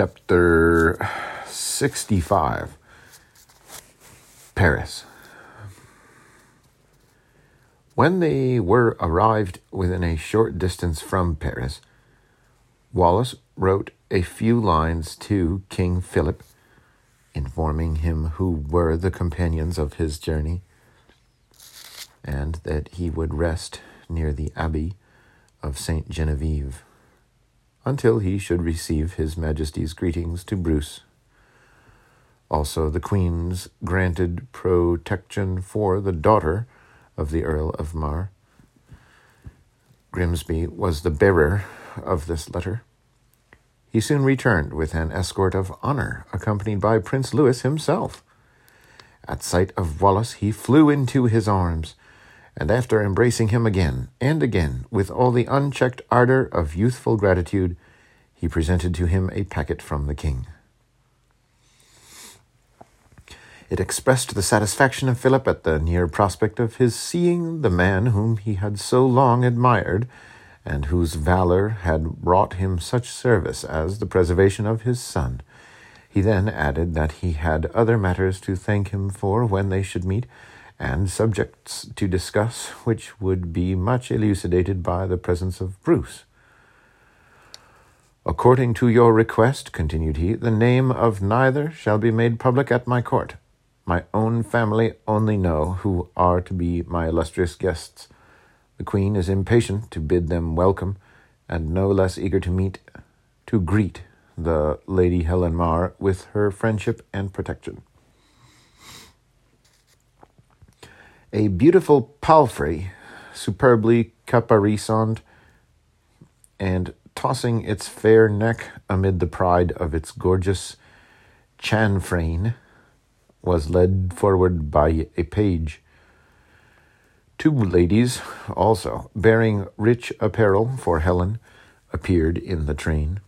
Chapter 65 Paris. When they were arrived within a short distance from Paris, Wallace wrote a few lines to King Philip, informing him who were the companions of his journey, and that he would rest near the Abbey of Saint Genevieve until he should receive his Majesty's greetings to Bruce. Also, the Queen's granted protection for the daughter of the Earl of Mar. Grimsby was the bearer of this letter. He soon returned with an escort of honor, accompanied by Prince Louis himself. At sight of Wallace, he flew into his arms, and after embracing him again and again with all the unchecked ardor of youthful gratitude, he presented to him a packet from the king. It expressed the satisfaction of Philip at the near prospect of his seeing the man whom he had so long admired, and whose valor had wrought him such service as the preservation of his son. He then added that he had other matters to thank him for when they should meet, and subjects to discuss which would be much elucidated by the presence of Bruce. According to your request, continued he, the name of neither shall be made public at my court. My own family only know who are to be my illustrious guests. The Queen is impatient to bid them welcome, and no less eager to meet, to greet the Lady Helen Mar with her friendship and protection. A beautiful palfrey, superbly caparisoned, and tossing its fair neck amid the pride of its gorgeous chanfrein, was led forward by a page. Two ladies, also, bearing rich apparel for Helen, appeared in the train.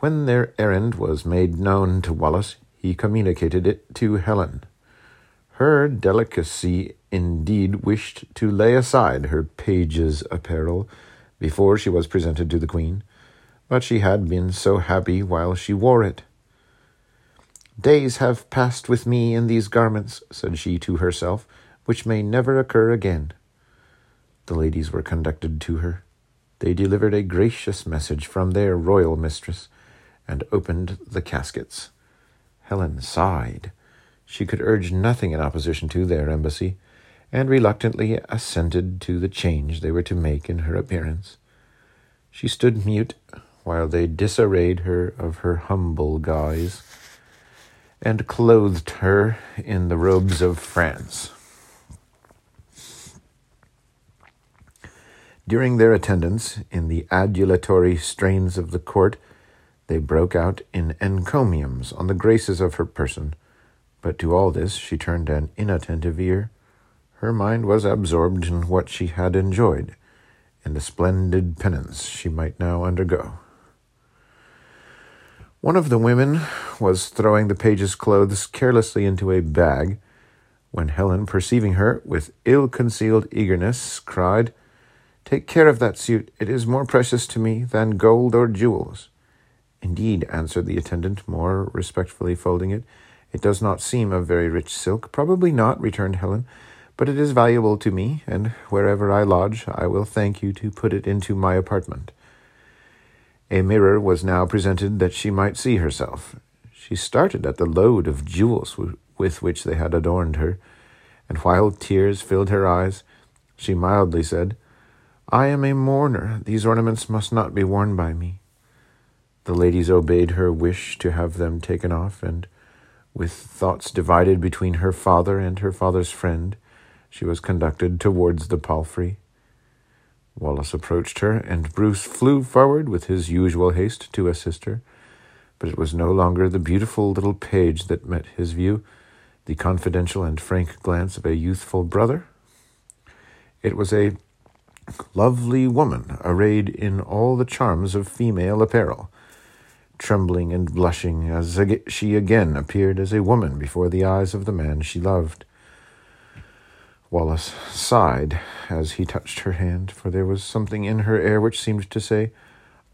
When their errand was made known to Wallace, he communicated it to Helen. Her delicacy indeed wished to lay aside her page's apparel before she was presented to the queen, but she had been so happy while she wore it. Days have passed with me in these garments, said she to herself, which may never occur again. The ladies were conducted to her. They delivered a gracious message from their royal mistress, and opened the caskets. Helen sighed. She could urge nothing in opposition to their embassy, and reluctantly assented to the change they were to make in her appearance. She stood mute while they disarrayed her of her humble guise, and clothed her in the robes of France. During their attendance in the adulatory strains of the court, they broke out in encomiums on the graces of her person, but to all this she turned an inattentive ear. Her mind was absorbed in what she had enjoyed, and the splendid penance she might now undergo. One of the women was throwing the page's clothes carelessly into a bag, when Helen, perceiving her with ill concealed eagerness, cried, Take care of that suit. It is more precious to me than gold or jewels. Indeed, answered the attendant, more respectfully folding it. It does not seem of very rich silk. Probably not, returned Helen, but it is valuable to me, and wherever I lodge, I will thank you to put it into my apartment. A mirror was now presented that she might see herself. She started at the load of jewels with which they had adorned her, and while tears filled her eyes, she mildly said, I am a mourner. These ornaments must not be worn by me. The ladies obeyed her wish to have them taken off, and with thoughts divided between her father and her father's friend, she was conducted towards the palfrey. Wallace approached her, and Bruce flew forward with his usual haste to assist her. But it was no longer the beautiful little page that met his view, the confidential and frank glance of a youthful brother. It was a lovely woman, arrayed in all the charms of female apparel trembling and blushing as she again appeared as a woman before the eyes of the man she loved. Wallace sighed as he touched her hand, for there was something in her air which seemed to say,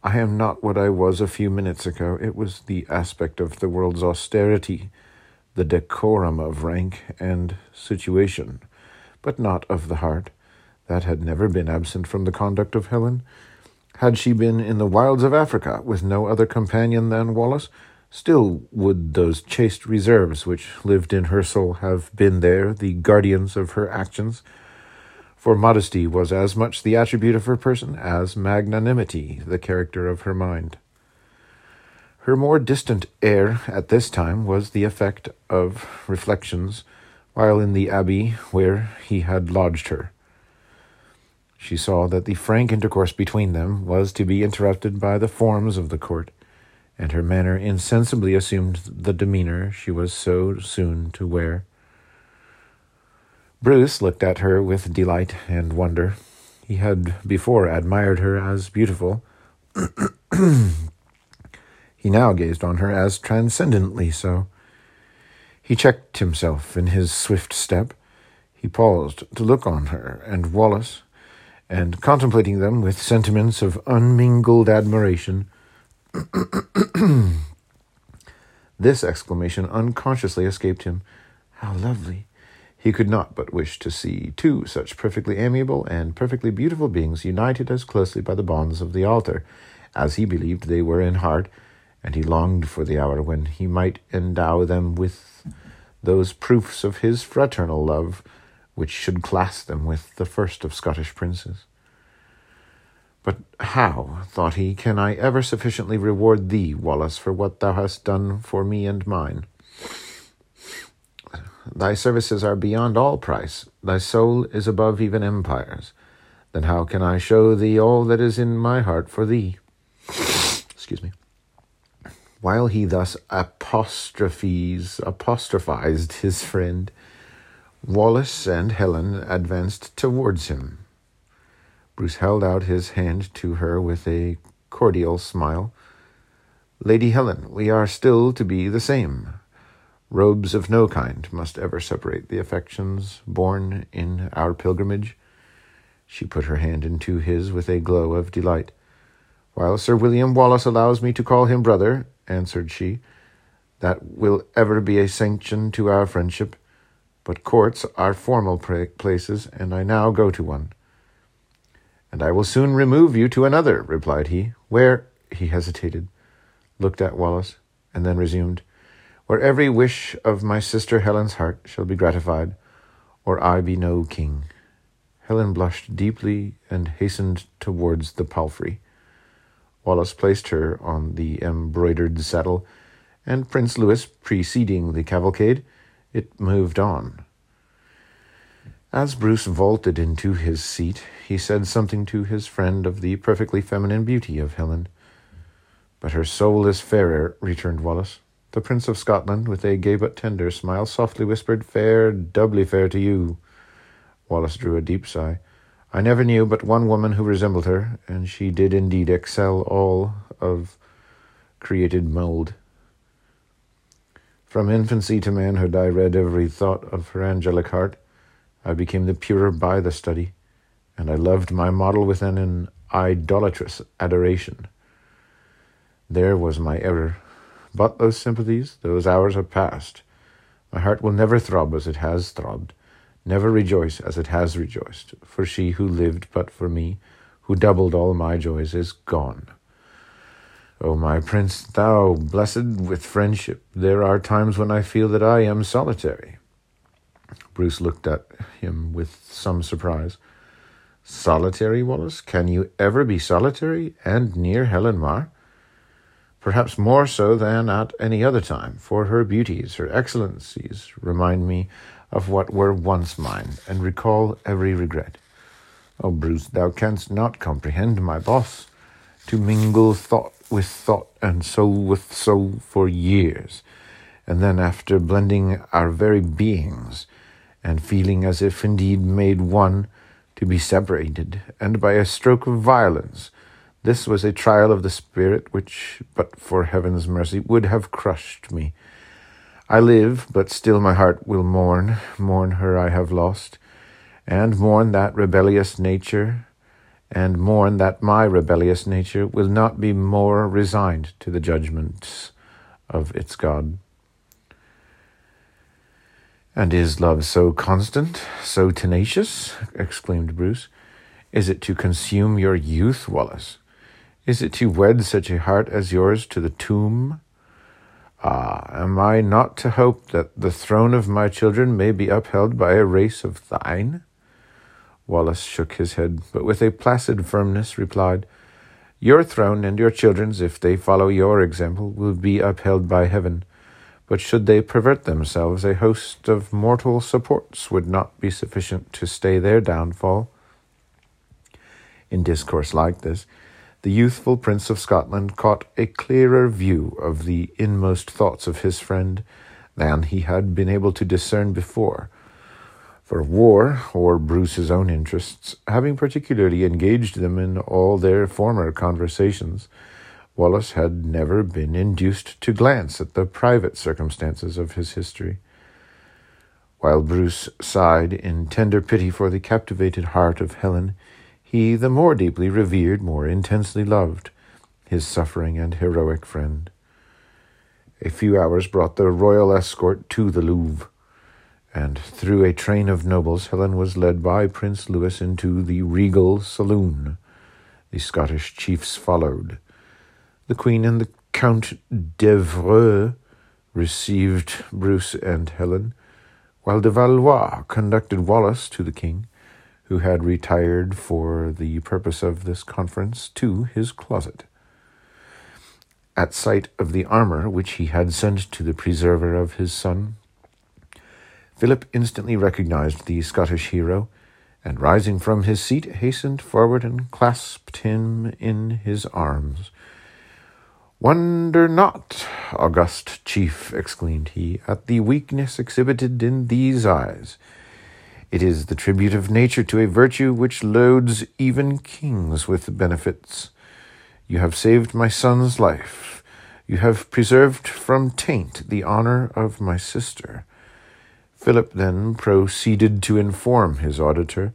I am not what I was a few minutes ago. It was the aspect of the world's austerity, the decorum of rank and situation, but not of the heart. That had never been absent from the conduct of Helen. Had she been in the wilds of Africa, with no other companion than Wallace, still would those chaste reserves which lived in her soul have been there the guardians of her actions for modesty was as much the attribute of her person as magnanimity the character of her mind. Her more distant air at this time was the effect of reflections while in the abbey where he had lodged her. She saw that the frank intercourse between them was to be interrupted by the forms of the court, and her manner insensibly assumed the demeanour she was so soon to wear. Bruce looked at her with delight and wonder. He had before admired her as beautiful. he now gazed on her as transcendently so. He checked himself in his swift step. He paused to look on her and Wallace, and contemplating them with sentiments of unmingled admiration, this exclamation unconsciously escaped him. How lovely! He could not but wish to see two such perfectly amiable and perfectly beautiful beings united as closely by the bonds of the altar as he believed they were in heart, and he longed for the hour when he might endow them with those proofs of his fraternal love which should class them with the first of Scottish princes. But how, thought he, can I ever sufficiently reward thee, Wallace, for what thou hast done for me and mine? Thy services are beyond all price. Thy soul is above even empires. Then how can I show thee all that is in my heart for thee? Excuse me. While he thus apostrophes, apostrophized his friend, Wallace and Helen advanced towards him. Bruce held out his hand to her with a cordial smile. Lady Helen, we are still to be the same. Robes of no kind must ever separate the affections born in our pilgrimage. She put her hand into his with a glow of delight. While Sir William Wallace allows me to call him brother, answered she, that will ever be a sanction to our friendship. But courts are formal places, and I now go to one. And I will soon remove you to another, replied he. Where? He hesitated, looked at Wallace, and then resumed where every wish of my sister Helen's heart shall be gratified, or I be no king. Helen blushed deeply and hastened towards the palfrey. Wallace placed her on the embroidered saddle, and Prince Louis preceding the cavalcade, it moved on. As Bruce vaulted into his seat, he said something to his friend of the perfectly feminine beauty of Helen. But her soul is fairer, returned Wallace. The Prince of Scotland, with a gay but tender smile, softly whispered, Fair, doubly fair to you. Wallace drew a deep sigh. I never knew but one woman who resembled her, and she did indeed excel all of created mould. From infancy to manhood, I read every thought of her angelic heart. I became the purer by the study, and I loved my model with an idolatrous adoration. There was my error. But those sympathies, those hours are past. My heart will never throb as it has throbbed, never rejoice as it has rejoiced, for she who lived but for me, who doubled all my joys, is gone. O my prince, thou blessed with friendship, there are times when I feel that I am solitary. Bruce looked at him with some surprise. Solitary, Wallace? Can you ever be solitary and near Helen Mar? perhaps more so than at any other time, for her beauties, her excellencies, remind me of what were once mine, and recall every regret. O oh, Bruce, thou canst not comprehend my boss. To mingle thought with thought and soul with soul for years, and then after blending our very beings, and feeling as if indeed made one, to be separated, and by a stroke of violence, this was a trial of the spirit which, but for heaven's mercy, would have crushed me. I live, but still my heart will mourn, mourn her I have lost, and mourn that rebellious nature and mourn that my rebellious nature will not be more resigned to the judgments of its God. And is love so constant, so tenacious? exclaimed Bruce. Is it to consume your youth, Wallace? Is it to wed such a heart as yours to the tomb? Ah, am I not to hope that the throne of my children may be upheld by a race of thine? Wallace shook his head, but with a placid firmness replied, Your throne and your children's, if they follow your example, will be upheld by heaven. But should they pervert themselves, a host of mortal supports would not be sufficient to stay their downfall. In discourse like this, the youthful Prince of Scotland caught a clearer view of the inmost thoughts of his friend than he had been able to discern before. For war, or Bruce's own interests, having particularly engaged them in all their former conversations, Wallace had never been induced to glance at the private circumstances of his history. While Bruce sighed in tender pity for the captivated heart of Helen, he the more deeply revered, more intensely loved, his suffering and heroic friend. A few hours brought the royal escort to the Louvre and through a train of nobles Helen was led by Prince Louis into the regal saloon. The Scottish chiefs followed. The Queen and the Count d'Evreux received Bruce and Helen, while de Valois conducted Wallace to the king, who had retired for the purpose of this conference to his closet. At sight of the armor which he had sent to the preserver of his son, Philip instantly recognized the Scottish hero, and rising from his seat, hastened forward and clasped him in his arms. Wonder not, august chief, exclaimed he, at the weakness exhibited in these eyes. It is the tribute of nature to a virtue which loads even kings with benefits. You have saved my son's life. You have preserved from taint the honor of my sister. Philip then proceeded to inform his auditor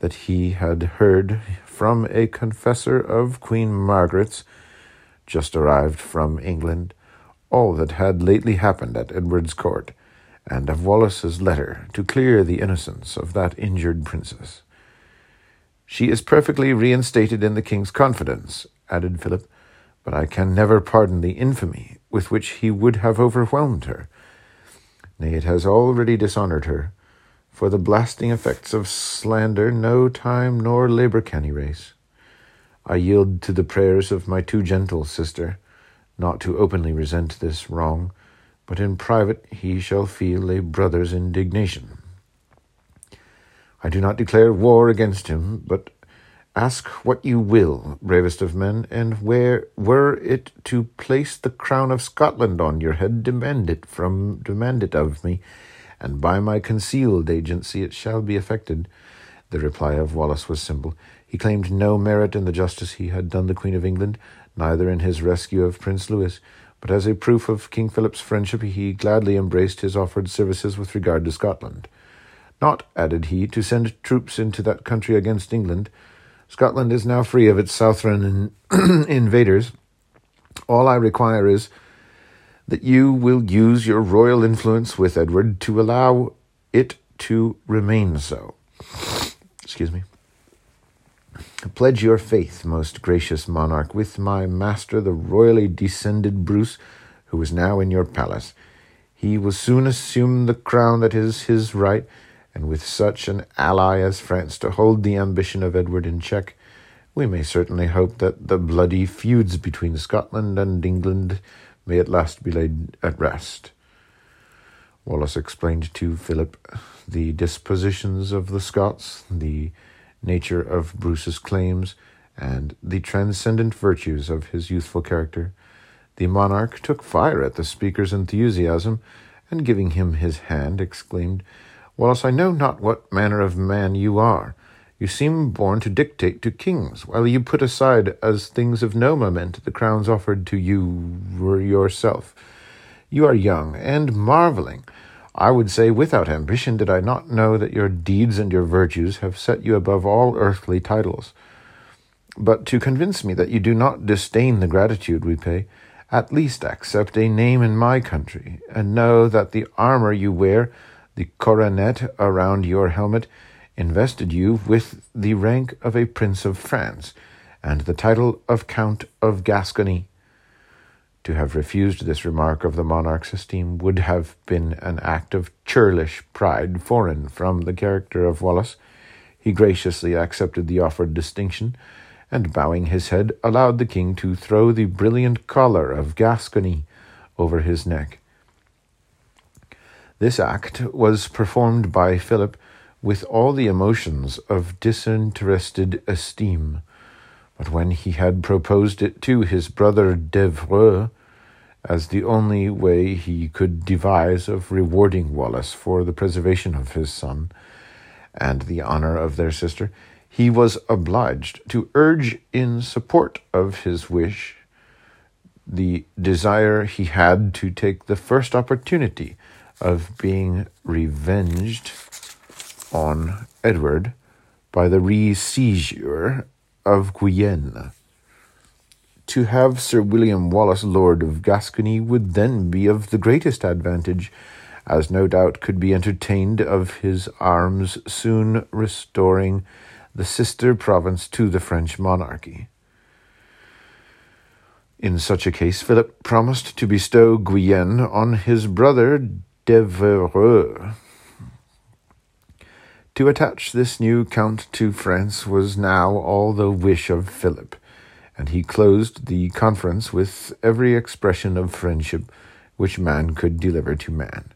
that he had heard from a confessor of Queen Margaret's, just arrived from England, all that had lately happened at Edward's court, and of Wallace's letter to clear the innocence of that injured princess. She is perfectly reinstated in the king's confidence, added Philip, but I can never pardon the infamy with which he would have overwhelmed her Nay, it has already dishonored her. For the blasting effects of slander no time nor labor can erase. I yield to the prayers of my too gentle sister, not to openly resent this wrong, but in private he shall feel a brother's indignation. I do not declare war against him, but Ask what you will, bravest of men, and where were it to place the crown of Scotland on your head, demand it from demand it of me, and by my concealed agency it shall be effected. The reply of Wallace was simple. He claimed no merit in the justice he had done the Queen of England, neither in his rescue of Prince Louis, but as a proof of King Philip's friendship he gladly embraced his offered services with regard to Scotland. Not, added he, to send troops into that country against England, Scotland is now free of its Southron in- invaders. All I require is that you will use your royal influence with Edward to allow it to remain so. Excuse me. Pledge your faith, most gracious monarch, with my master, the royally descended Bruce, who is now in your palace. He will soon assume the crown that is his right and with such an ally as France to hold the ambition of Edward in check, we may certainly hope that the bloody feuds between Scotland and England may at last be laid at rest. Wallace explained to Philip the dispositions of the Scots, the nature of Bruce's claims, and the transcendent virtues of his youthful character. The monarch took fire at the speaker's enthusiasm, and giving him his hand, exclaimed, Wallace, I know not what manner of man you are. You seem born to dictate to kings, while you put aside as things of no moment the crowns offered to you yourself. You are young and marveling. I would say without ambition did I not know that your deeds and your virtues have set you above all earthly titles. But to convince me that you do not disdain the gratitude we pay, at least accept a name in my country, and know that the armor you wear, the coronet around your helmet, invested you with the rank of a prince of France, and the title of Count of Gascony. To have refused this remark of the monarch's esteem would have been an act of churlish pride foreign from the character of Wallace. He graciously accepted the offered distinction, and bowing his head, allowed the king to throw the brilliant collar of Gascony over his neck. This act was performed by Philip with all the emotions of disinterested esteem. But when he had proposed it to his brother d'Evreux, as the only way he could devise of rewarding Wallace for the preservation of his son and the honor of their sister, he was obliged to urge in support of his wish the desire he had to take the first opportunity of being revenged on Edward by the re-seizure of Guienne. To have Sir William Wallace Lord of Gascony would then be of the greatest advantage, as no doubt could be entertained of his arms soon restoring the sister province to the French monarchy. In such a case, Philip promised to bestow Guienne on his brother d'Evreux. To attach this new count to France was now all the wish of Philip, and he closed the conference with every expression of friendship which man could deliver to man.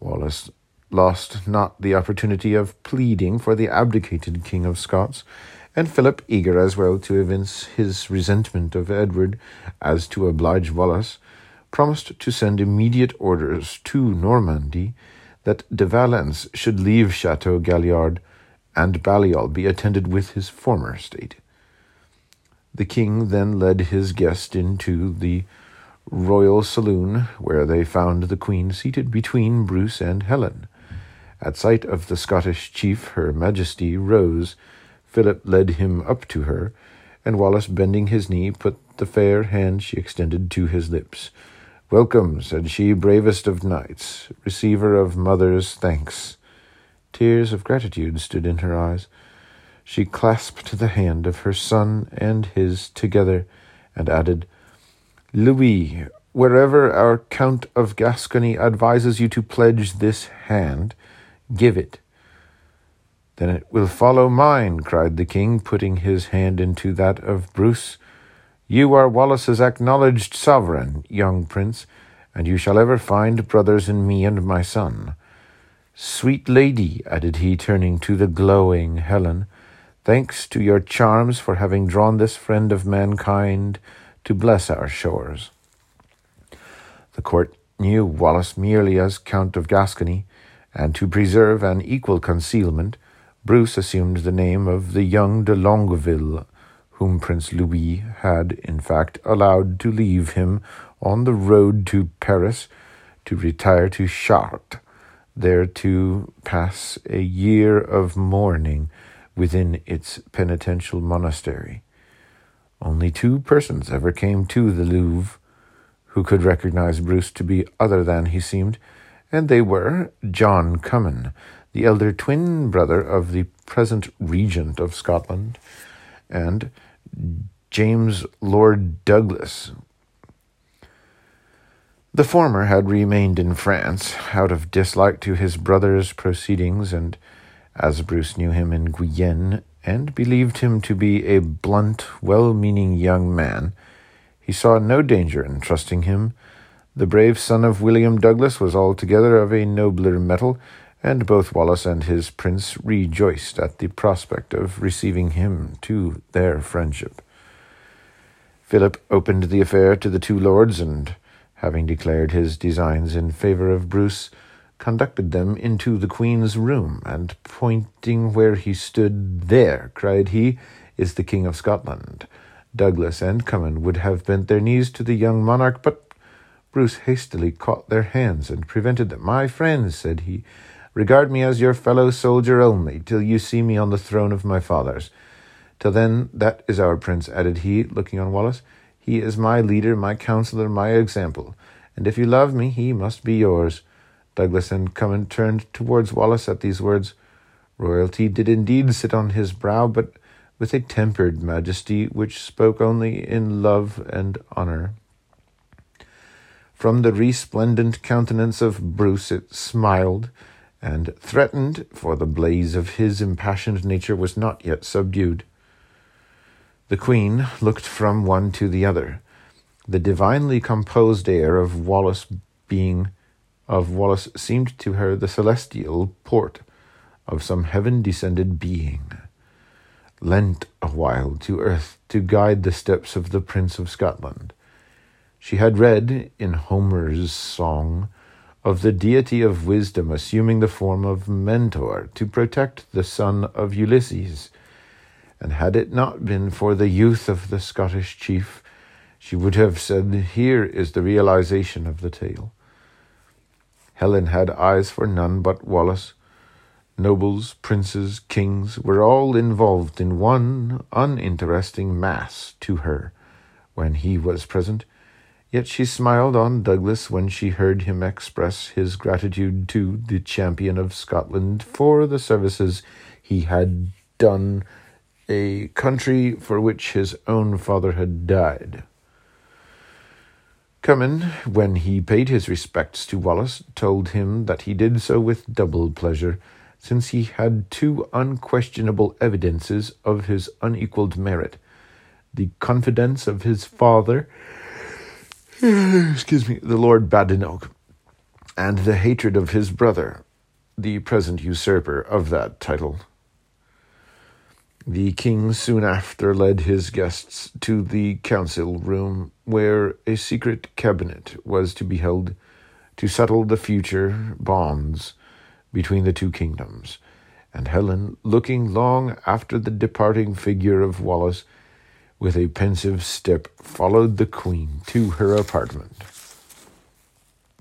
Wallace lost not the opportunity of pleading for the abdicated King of Scots, and Philip, eager as well to evince his resentment of Edward as to oblige Wallace, promised to send immediate orders to Normandy that De Valence should leave Chateau Gaillard and Balliol be attended with his former state. The king then led his guest into the royal saloon, where they found the queen seated between Bruce and Helen. At sight of the Scottish chief, her majesty rose. Philip led him up to her, and Wallace, bending his knee, put the fair hand she extended to his lips. Welcome, said she, bravest of knights, receiver of mother's thanks. Tears of gratitude stood in her eyes. She clasped the hand of her son and his together, and added, Louis, wherever our Count of Gascony advises you to pledge this hand, Give it. Then it will follow mine, cried the king, putting his hand into that of Bruce. You are Wallace's acknowledged sovereign, young prince, and you shall ever find brothers in me and my son. Sweet lady, added he, turning to the glowing Helen, thanks to your charms for having drawn this friend of mankind to bless our shores. The court knew Wallace merely as Count of Gascony, and to preserve an equal concealment, Bruce assumed the name of the young de Longueville, whom Prince Louis had, in fact, allowed to leave him on the road to Paris to retire to Chartres, there to pass a year of mourning within its penitential monastery. Only two persons ever came to the Louvre who could recognize Bruce to be other than he seemed and they were John Comyn, the elder twin brother of the present regent of Scotland, and James Lord Douglas. The former had remained in France out of dislike to his brother's proceedings, and as Bruce knew him in Guienne and believed him to be a blunt, well meaning young man, he saw no danger in trusting him the brave son of William Douglas was altogether of a nobler metal, and both Wallace and his prince rejoiced at the prospect of receiving him to their friendship. Philip opened the affair to the two lords, and, having declared his designs in favour of Bruce, conducted them into the Queen's room, and pointing where he stood, There, cried he, is the King of Scotland. Douglas and Cummin would have bent their knees to the young monarch, but Bruce hastily caught their hands and prevented them. My friends, said he, regard me as your fellow soldier only, till you see me on the throne of my fathers. Till then, that is our prince, added he, looking on Wallace. He is my leader, my counselor, my example, and if you love me, he must be yours. Douglas and Cummin turned towards Wallace at these words. Royalty did indeed sit on his brow, but with a tempered majesty which spoke only in love and honour. From the resplendent countenance of Bruce it smiled and threatened, for the blaze of his impassioned nature was not yet subdued. The queen looked from one to the other. The divinely composed air of Wallace being of Wallace seemed to her the celestial port of some heaven descended being, lent awhile to earth to guide the steps of the Prince of Scotland. She had read in Homer's song of the deity of wisdom assuming the form of Mentor to protect the son of Ulysses, and had it not been for the youth of the Scottish chief, she would have said, Here is the realization of the tale. Helen had eyes for none but Wallace. Nobles, princes, kings were all involved in one uninteresting mass to her when he was present. Yet she smiled on Douglas when she heard him express his gratitude to the champion of Scotland for the services he had done a country for which his own father had died. Cummin, when he paid his respects to Wallace, told him that he did so with double pleasure, since he had two unquestionable evidences of his unequalled merit the confidence of his father, excuse me, the Lord Badenoch, and the hatred of his brother, the present usurper of that title. The king soon after led his guests to the council room, where a secret cabinet was to be held to settle the future bonds between the two kingdoms. And Helen, looking long after the departing figure of Wallace, with a pensive step followed the queen to her apartment.